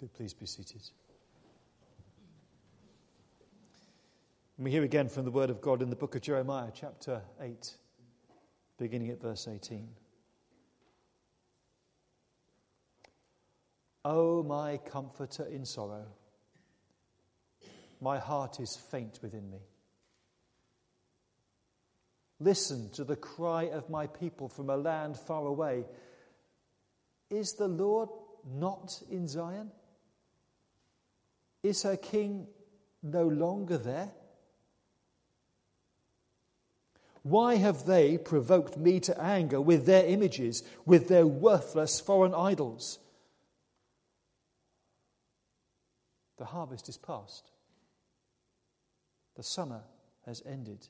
Do please be seated. And we hear again from the word of God in the book of Jeremiah, chapter 8, beginning at verse 18. O my comforter in sorrow, my heart is faint within me. Listen to the cry of my people from a land far away. Is the Lord not in Zion? Is her king no longer there? Why have they provoked me to anger with their images, with their worthless foreign idols? The harvest is past. The summer has ended.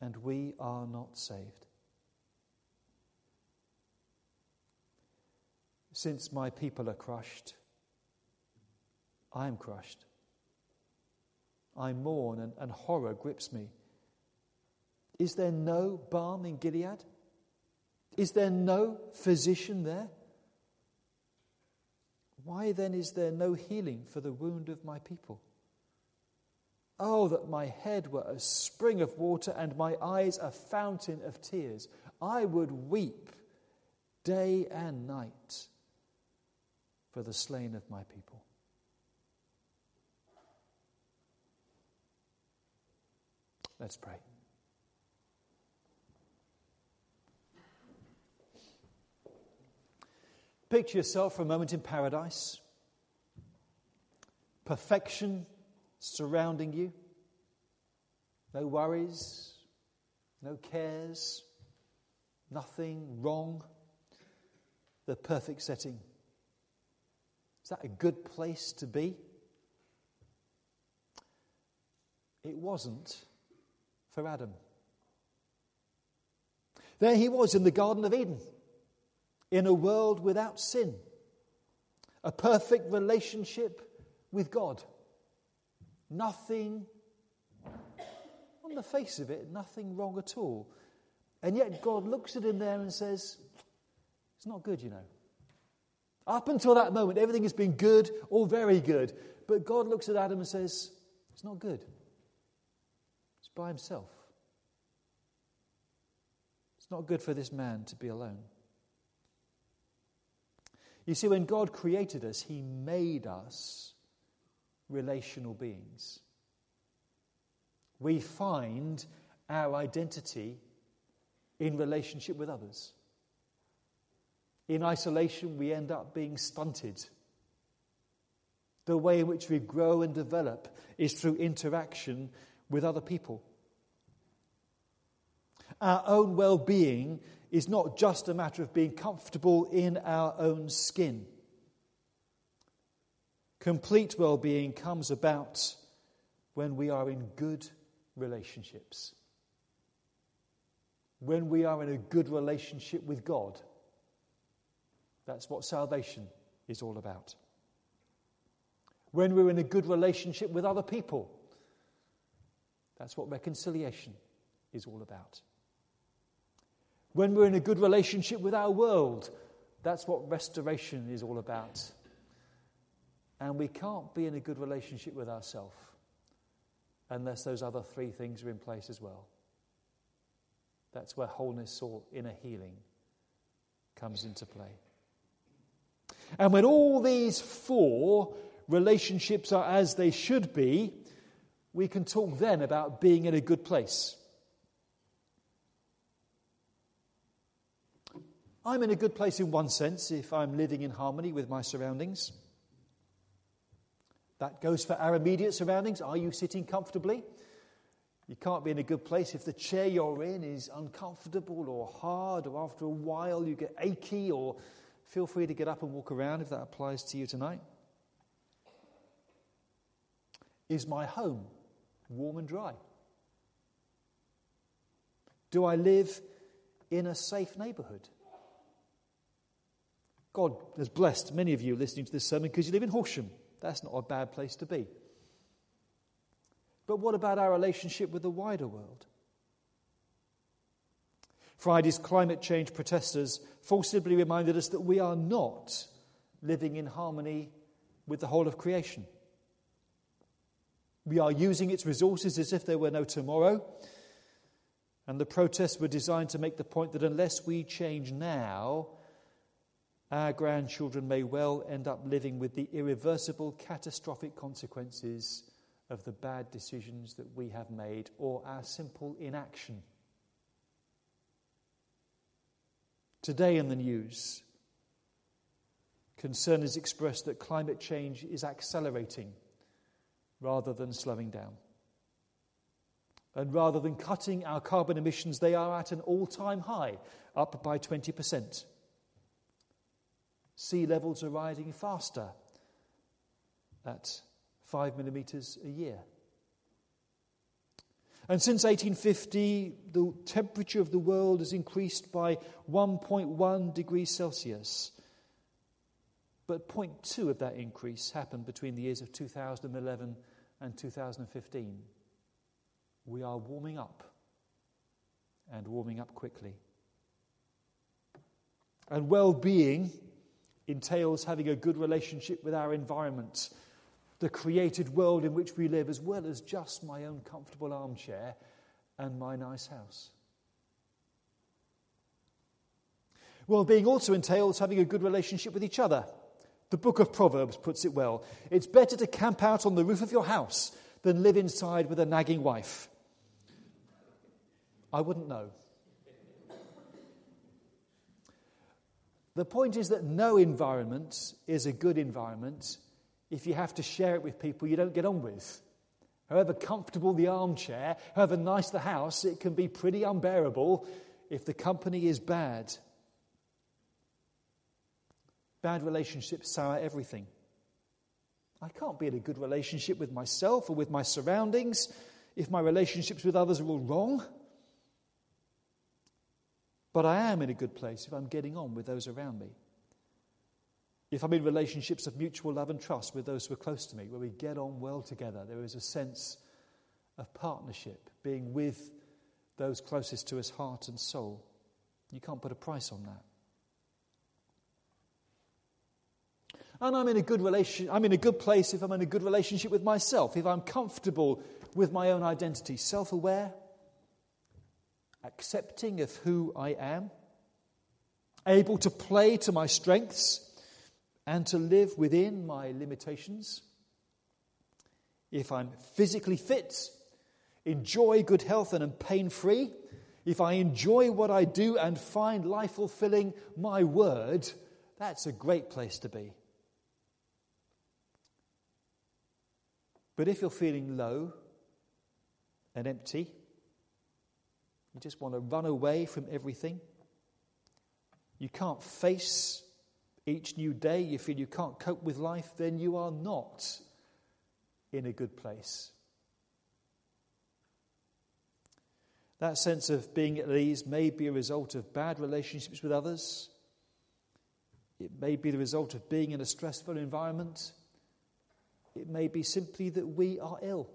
And we are not saved. Since my people are crushed, I am crushed. I mourn and, and horror grips me. Is there no balm in Gilead? Is there no physician there? Why then is there no healing for the wound of my people? Oh, that my head were a spring of water and my eyes a fountain of tears. I would weep day and night for the slain of my people. Let's pray. Picture yourself for a moment in paradise. Perfection surrounding you. No worries, no cares, nothing wrong. The perfect setting. Is that a good place to be? It wasn't for Adam. There he was in the Garden of Eden, in a world without sin, a perfect relationship with God. Nothing, on the face of it, nothing wrong at all. And yet God looks at him there and says, It's not good, you know. Up until that moment, everything has been good or very good. But God looks at Adam and says, It's not good. By himself. It's not good for this man to be alone. You see, when God created us, He made us relational beings. We find our identity in relationship with others. In isolation, we end up being stunted. The way in which we grow and develop is through interaction with other people. Our own well being is not just a matter of being comfortable in our own skin. Complete well being comes about when we are in good relationships. When we are in a good relationship with God. That's what salvation is all about. When we're in a good relationship with other people. That's what reconciliation is all about. When we're in a good relationship with our world. That's what restoration is all about. And we can't be in a good relationship with ourselves unless those other three things are in place as well. That's where wholeness or inner healing comes into play. And when all these four relationships are as they should be, we can talk then about being in a good place. I'm in a good place in one sense if I'm living in harmony with my surroundings. That goes for our immediate surroundings. Are you sitting comfortably? You can't be in a good place if the chair you're in is uncomfortable or hard, or after a while you get achy, or feel free to get up and walk around if that applies to you tonight. Is my home warm and dry? Do I live in a safe neighborhood? God has blessed many of you listening to this sermon because you live in Horsham. That's not a bad place to be. But what about our relationship with the wider world? Friday's climate change protesters forcibly reminded us that we are not living in harmony with the whole of creation. We are using its resources as if there were no tomorrow. And the protests were designed to make the point that unless we change now, our grandchildren may well end up living with the irreversible, catastrophic consequences of the bad decisions that we have made or our simple inaction. Today in the news, concern is expressed that climate change is accelerating rather than slowing down. And rather than cutting our carbon emissions, they are at an all time high, up by 20%. Sea levels are rising faster at 5 millimetres a year. And since 1850, the temperature of the world has increased by 1.1 degrees Celsius. But 0.2 of that increase happened between the years of 2011 and 2015. We are warming up and warming up quickly. And well being entails having a good relationship with our environment, the created world in which we live, as well as just my own comfortable armchair and my nice house. Well being also entails having a good relationship with each other. The book of Proverbs puts it well. It's better to camp out on the roof of your house than live inside with a nagging wife. I wouldn't know. The point is that no environment is a good environment if you have to share it with people you don't get on with. However comfortable the armchair, however nice the house, it can be pretty unbearable if the company is bad. Bad relationships sour everything. I can't be in a good relationship with myself or with my surroundings if my relationships with others are all wrong. But I am in a good place if I'm getting on with those around me. If I'm in relationships of mutual love and trust with those who are close to me, where we get on well together, there is a sense of partnership, being with those closest to us, heart and soul. You can't put a price on that. And I'm in a good relation, I'm in a good place if I'm in a good relationship with myself, if I'm comfortable with my own identity, self-aware, accepting of who I am, able to play to my strengths and to live within my limitations. If I'm physically fit, enjoy good health and am pain free, if I enjoy what I do and find life fulfilling, my word, that's a great place to be. But if you're feeling low and empty, you just want to run away from everything, you can't face each new day, you feel you can't cope with life, then you are not in a good place. That sense of being at ease may be a result of bad relationships with others. It may be the result of being in a stressful environment. It may be simply that we are ill.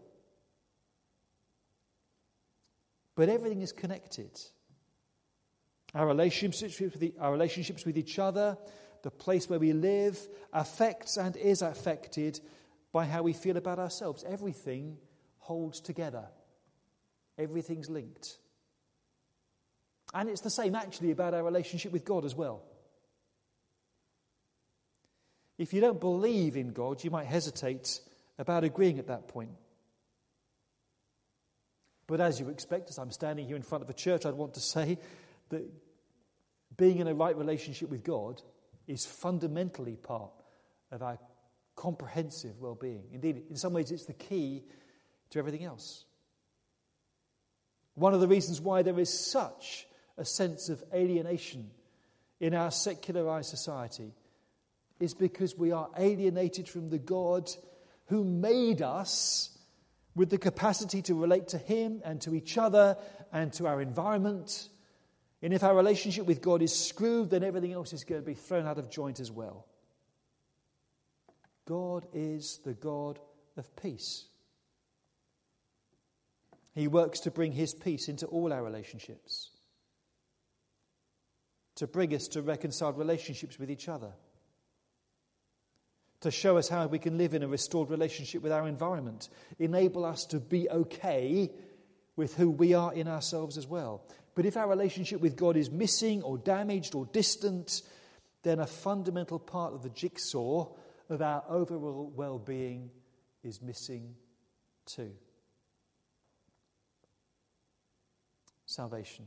But everything is connected. Our relationships with, the, our relationships with each other, the place where we live, affects and is affected by how we feel about ourselves. Everything holds together, everything's linked. And it's the same actually about our relationship with God as well. If you don't believe in God, you might hesitate about agreeing at that point. But as you expect, as I'm standing here in front of a church, I'd want to say that being in a right relationship with God is fundamentally part of our comprehensive well being. Indeed, in some ways, it's the key to everything else. One of the reasons why there is such a sense of alienation in our secularized society is because we are alienated from the God who made us with the capacity to relate to Him and to each other and to our environment. And if our relationship with God is screwed, then everything else is going to be thrown out of joint as well. God is the God of peace. He works to bring His peace into all our relationships, to bring us to reconciled relationships with each other to show us how we can live in a restored relationship with our environment, enable us to be okay with who we are in ourselves as well. But if our relationship with God is missing or damaged or distant, then a fundamental part of the jigsaw of our overall well being is missing too. Salvation.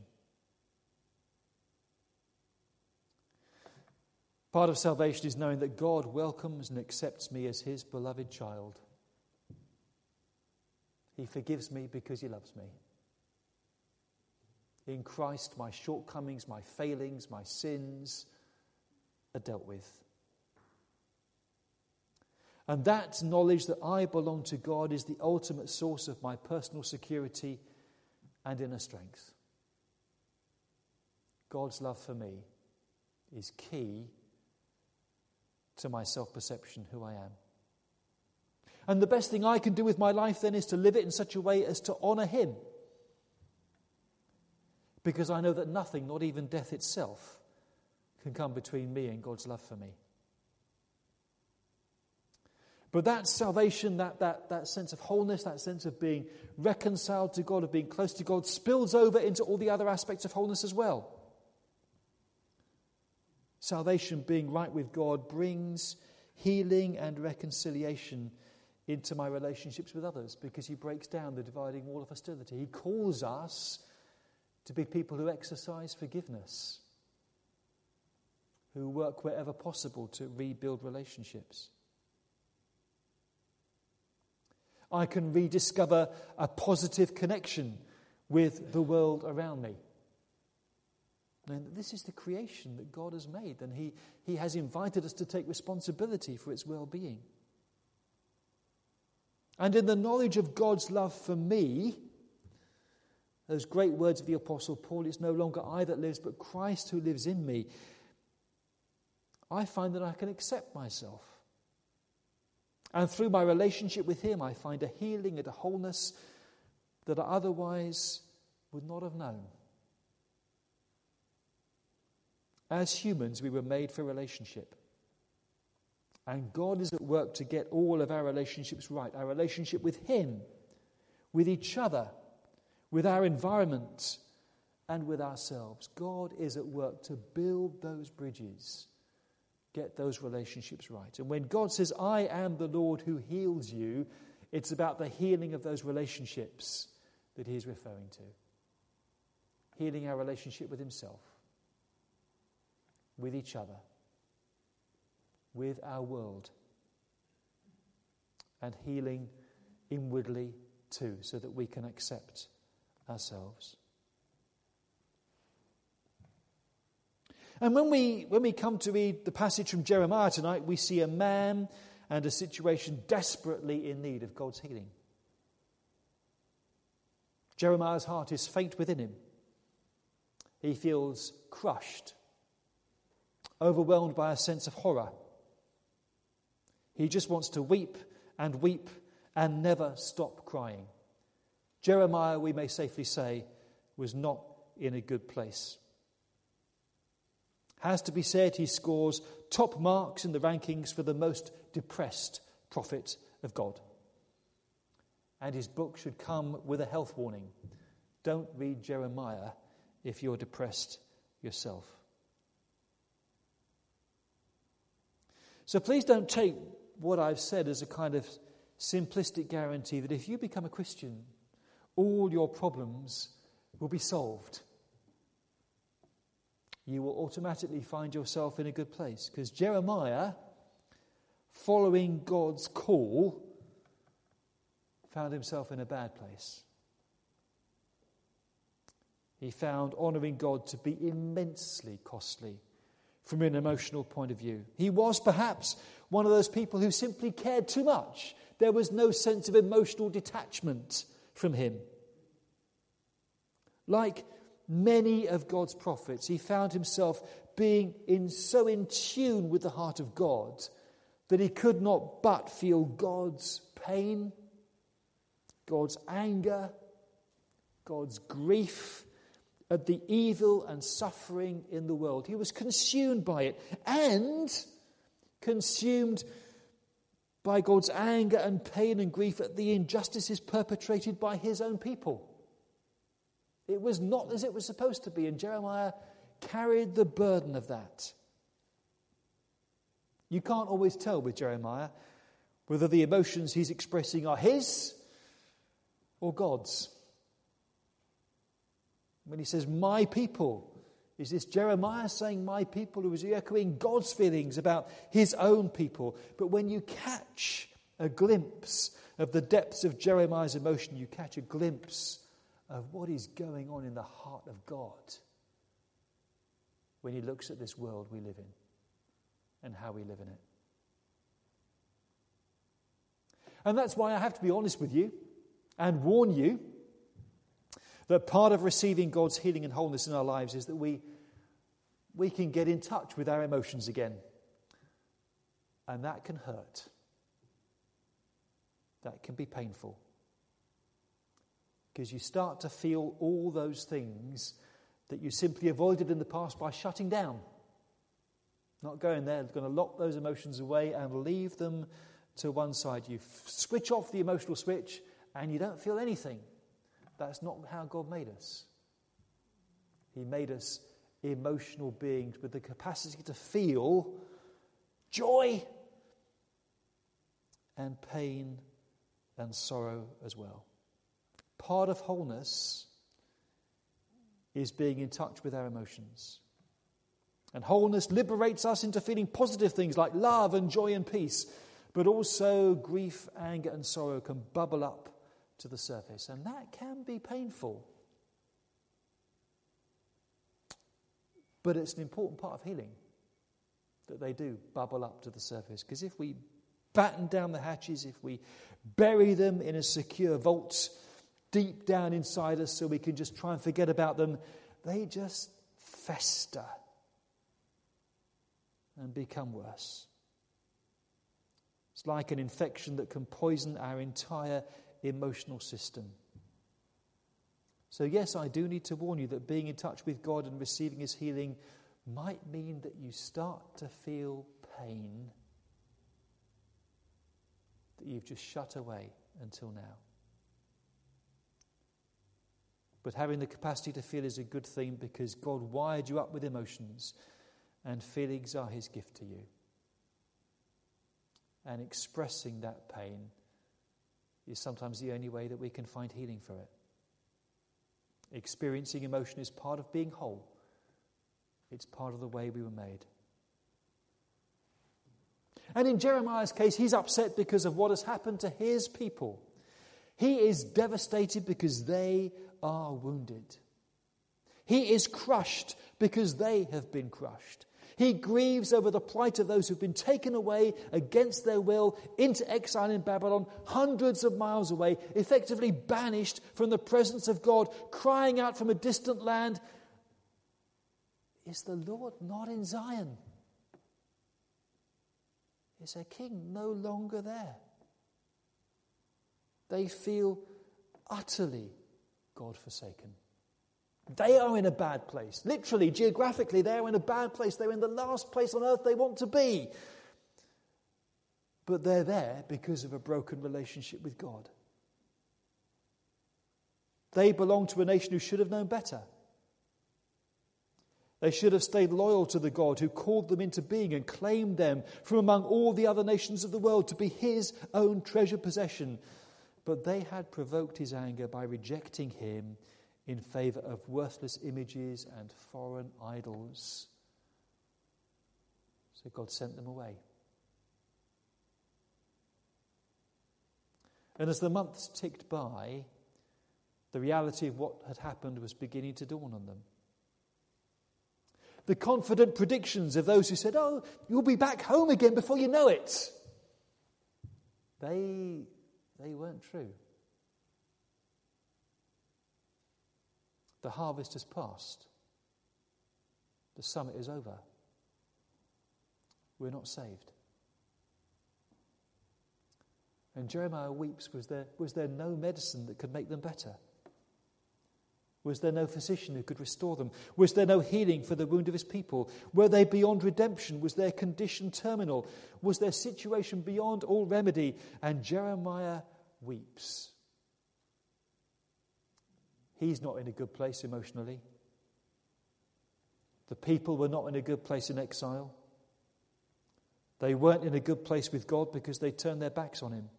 Part of salvation is knowing that God welcomes and accepts me as his beloved child. He forgives me because he loves me. In Christ, my shortcomings, my failings, my sins are dealt with. And that knowledge that I belong to God is the ultimate source of my personal security and inner strength. God's love for me is key to my self perception, who I am. And the best thing I can do with my life then is to live it in such a way as to honor Him. Because I know that nothing, not even death itself, can come between me and God's love for me. But that salvation, that, that, that sense of wholeness, that sense of being reconciled to God, of being close to God, spills over into all the other aspects of wholeness as well. Salvation, being right with God, brings healing and reconciliation into my relationships with others because He breaks down the dividing wall of hostility. He calls us to be people who exercise forgiveness, who work wherever possible to rebuild relationships. I can rediscover a positive connection with the world around me. And this is the creation that God has made, and He, he has invited us to take responsibility for its well being. And in the knowledge of God's love for me, those great words of the Apostle Paul, it's no longer I that lives, but Christ who lives in me. I find that I can accept myself. And through my relationship with Him, I find a healing and a wholeness that I otherwise would not have known. As humans, we were made for relationship. And God is at work to get all of our relationships right our relationship with Him, with each other, with our environment, and with ourselves. God is at work to build those bridges, get those relationships right. And when God says, I am the Lord who heals you, it's about the healing of those relationships that He's referring to. Healing our relationship with Himself with each other, with our world, and healing inwardly too, so that we can accept ourselves. And when we, when we come to read the passage from Jeremiah tonight, we see a man and a situation desperately in need of God's healing. Jeremiah's heart is faint within him. He feels crushed overwhelmed by a sense of horror. He just wants to weep and weep and never stop crying. Jeremiah, we may safely say, was not in a good place. Has to be said, he scores top marks in the rankings for the most depressed prophet of God. And his book should come with a health warning. Don't read Jeremiah if you're depressed yourself. So please don't take what I've said as a kind of simplistic guarantee that if you become a Christian, all your problems will be solved. You will automatically find yourself in a good place. Because Jeremiah, following God's call, found himself in a bad place. He found honoring God to be immensely costly from an emotional point of view. He was perhaps one of those people who simply cared too much. There was no sense of emotional detachment from him. Like many of God's prophets, he found himself being in, so in tune with the heart of God that he could not but feel God's pain, God's anger, God's grief, at the evil and suffering in the world. He was consumed by it and consumed by God's anger and pain and grief at the injustices perpetrated by his own people. It was not as it was supposed to be, and Jeremiah carried the burden of that. You can't always tell with Jeremiah whether the emotions he's expressing are his or God's. When he says, My people, is this Jeremiah saying, My people, or is echoing God's feelings about his own people? But when you catch a glimpse of the depths of Jeremiah's emotion, you catch a glimpse of what is going on in the heart of God when he looks at this world we live in and how we live in it. And that's why I have to be honest with you and warn you that part of receiving God's healing and wholeness in our lives is that we, we can get in touch with our emotions again. And that can hurt. That can be painful. Because you start to feel all those things that you simply avoided in the past by shutting down. Not going there, going to lock those emotions away and leave them to one side. You switch off the emotional switch and you don't feel anything. That's not how God made us. He made us emotional beings with the capacity to feel joy and pain and sorrow as well. Part of wholeness is being in touch with our emotions. And wholeness liberates us into feeling positive things like love and joy and peace, but also grief, anger, and sorrow can bubble up to the surface, and that can be painful. But it's an important part of healing that they do bubble up to the surface. Because if we batten down the hatches, if we bury them in a secure vault deep down inside us so we can just try and forget about them, they just fester and become worse. It's like an infection that can poison our entire emotional system. So, yes, I do need to warn you that being in touch with God and receiving His healing might mean that you start to feel pain that you've just shut away until now. But having the capacity to feel is a good thing because God wired you up with emotions, and feelings are His gift to you. And expressing that pain is sometimes the only way that we can find healing for it. Experiencing emotion is part of being whole, it's part of the way we were made. And in Jeremiah's case, he's upset because of what has happened to his people. He is devastated because they are wounded. He is crushed because they have been crushed. He grieves over the plight of those who've been taken away against their will into exile in Babylon, hundreds of miles away, effectively banished from the presence of God, crying out from a distant land, Is the Lord not in Zion? Is their king no longer there? They feel utterly God forsaken. They are in a bad place. Literally, geographically, they are in a bad place. They're in the last place on earth they want to be. But they're there because of a broken relationship with God. They belong to a nation who should have known better. They should have stayed loyal to the God who called them into being and claimed them from among all the other nations of the world to be his own treasure possession. But they had provoked his anger by rejecting him in favor of worthless images and foreign idols. So God sent them away. And as the months ticked by, the reality of what had happened was beginning to dawn on them. The confident predictions of those who said, Oh, you'll be back home again before you know it, they, they weren't true. The harvest has passed. The summit is over. We're not saved. And Jeremiah weeps was there, was there no medicine that could make them better? Was there no physician who could restore them? Was there no healing for the wound of his people? Were they beyond redemption? Was their condition terminal? Was their situation beyond all remedy? And Jeremiah weeps. He's not in a good place emotionally. The people were not in a good place in exile. They weren't in a good place with God because they turned their backs on Him.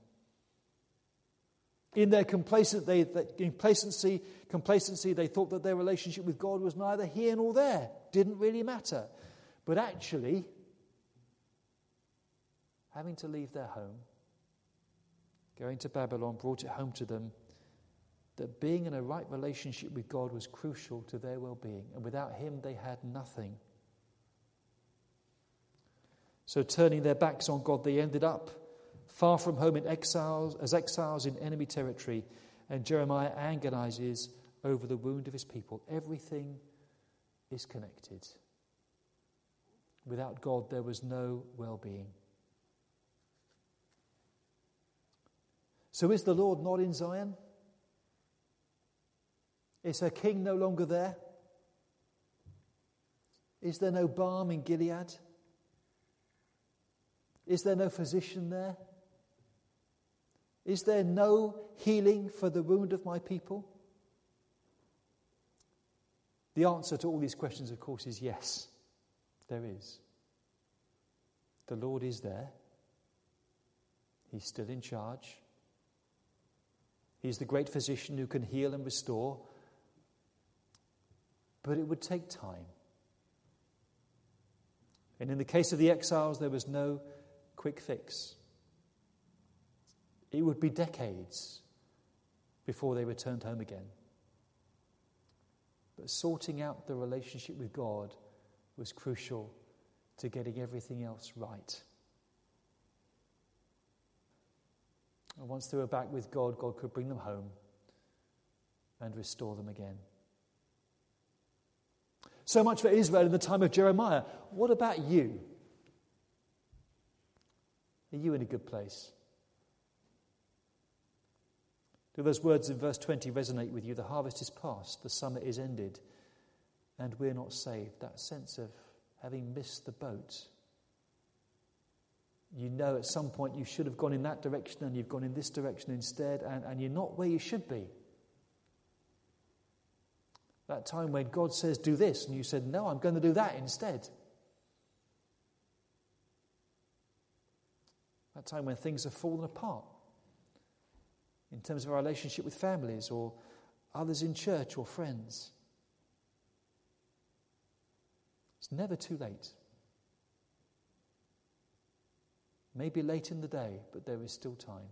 In their complacent, they, complacency, complacency, they thought that their relationship with God was neither here nor there. Didn't really matter. But actually, having to leave their home, going to Babylon, brought it home to them that being in a right relationship with God was crucial to their well being. And without Him, they had nothing. So, turning their backs on God, they ended up far from home in exiles, as exiles in enemy territory. And Jeremiah agonizes over the wound of his people. Everything is connected. Without God, there was no well being. So, is the Lord not in Zion? Is her king no longer there? Is there no balm in Gilead? Is there no physician there? Is there no healing for the wound of my people? The answer to all these questions, of course, is yes, there is. The Lord is there. He's still in charge. He's the great physician who can heal and restore. But it would take time. And in the case of the exiles, there was no quick fix. It would be decades before they returned home again. But sorting out the relationship with God was crucial to getting everything else right. And once they were back with God, God could bring them home and restore them again. So much for Israel in the time of Jeremiah. What about you? Are you in a good place? Do those words in verse 20 resonate with you? The harvest is past, the summer is ended, and we're not saved. That sense of having missed the boat. You know at some point you should have gone in that direction and you've gone in this direction instead, and, and you're not where you should be. That time when God says, Do this, and you said, No, I'm going to do that instead. That time when things have fallen apart in terms of our relationship with families or others in church or friends. It's never too late. Maybe late in the day, but there is still time.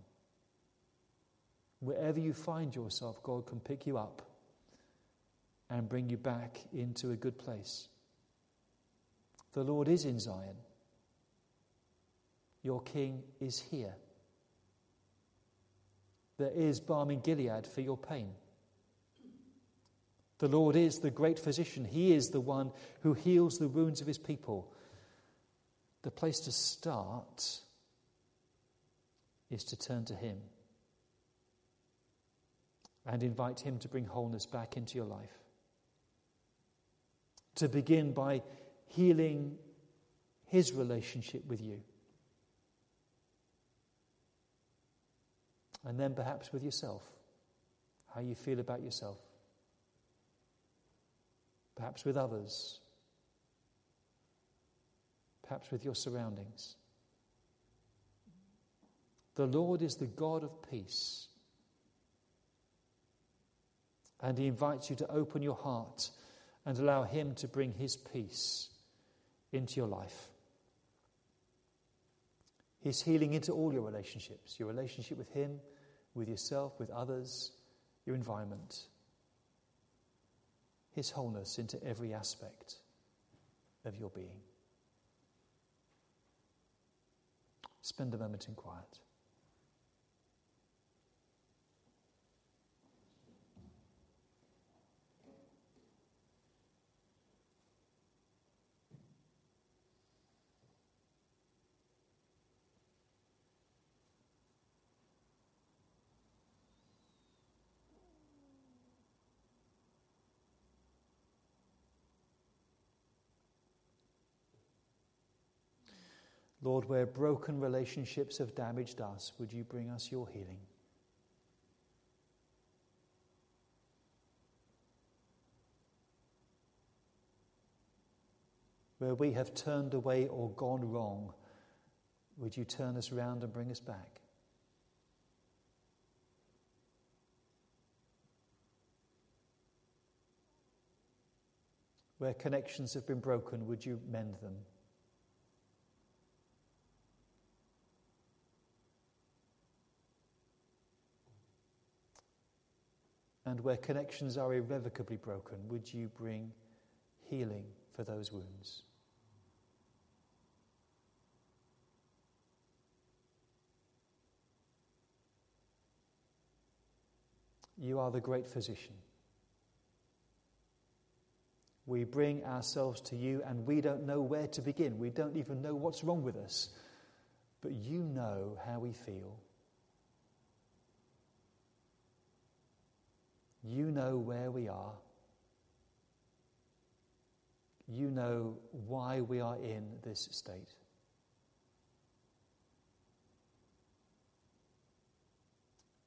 Wherever you find yourself, God can pick you up and bring you back into a good place. The Lord is in Zion. Your King is here. There is balm in Gilead for your pain. The Lord is the great physician. He is the one who heals the wounds of his people. The place to start is to turn to him and invite him to bring wholeness back into your life. To begin by healing his relationship with you. And then perhaps with yourself, how you feel about yourself. Perhaps with others. Perhaps with your surroundings. The Lord is the God of peace. And He invites you to open your heart and allow Him to bring His peace into your life. His healing into all your relationships your relationship with Him, with yourself, with others, your environment. His wholeness into every aspect of your being. Spend a moment in quiet. Lord, where broken relationships have damaged us, would you bring us your healing? Where we have turned away or gone wrong, would you turn us round and bring us back? Where connections have been broken, would you mend them? And where connections are irrevocably broken, would you bring healing for those wounds? You are the great physician. We bring ourselves to you and we don't know where to begin. We don't even know what's wrong with us. But you know how we feel. You know where we are. You know why we are in this state.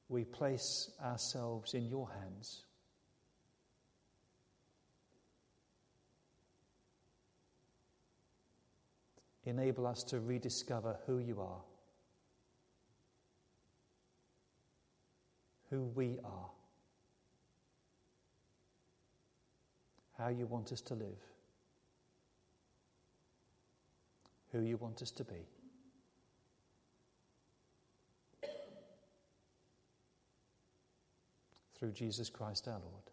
We place ourselves in your hands. Enable us to rediscover who you are, who we are. How you want us to live, who you want us to be. Through Jesus Christ our Lord.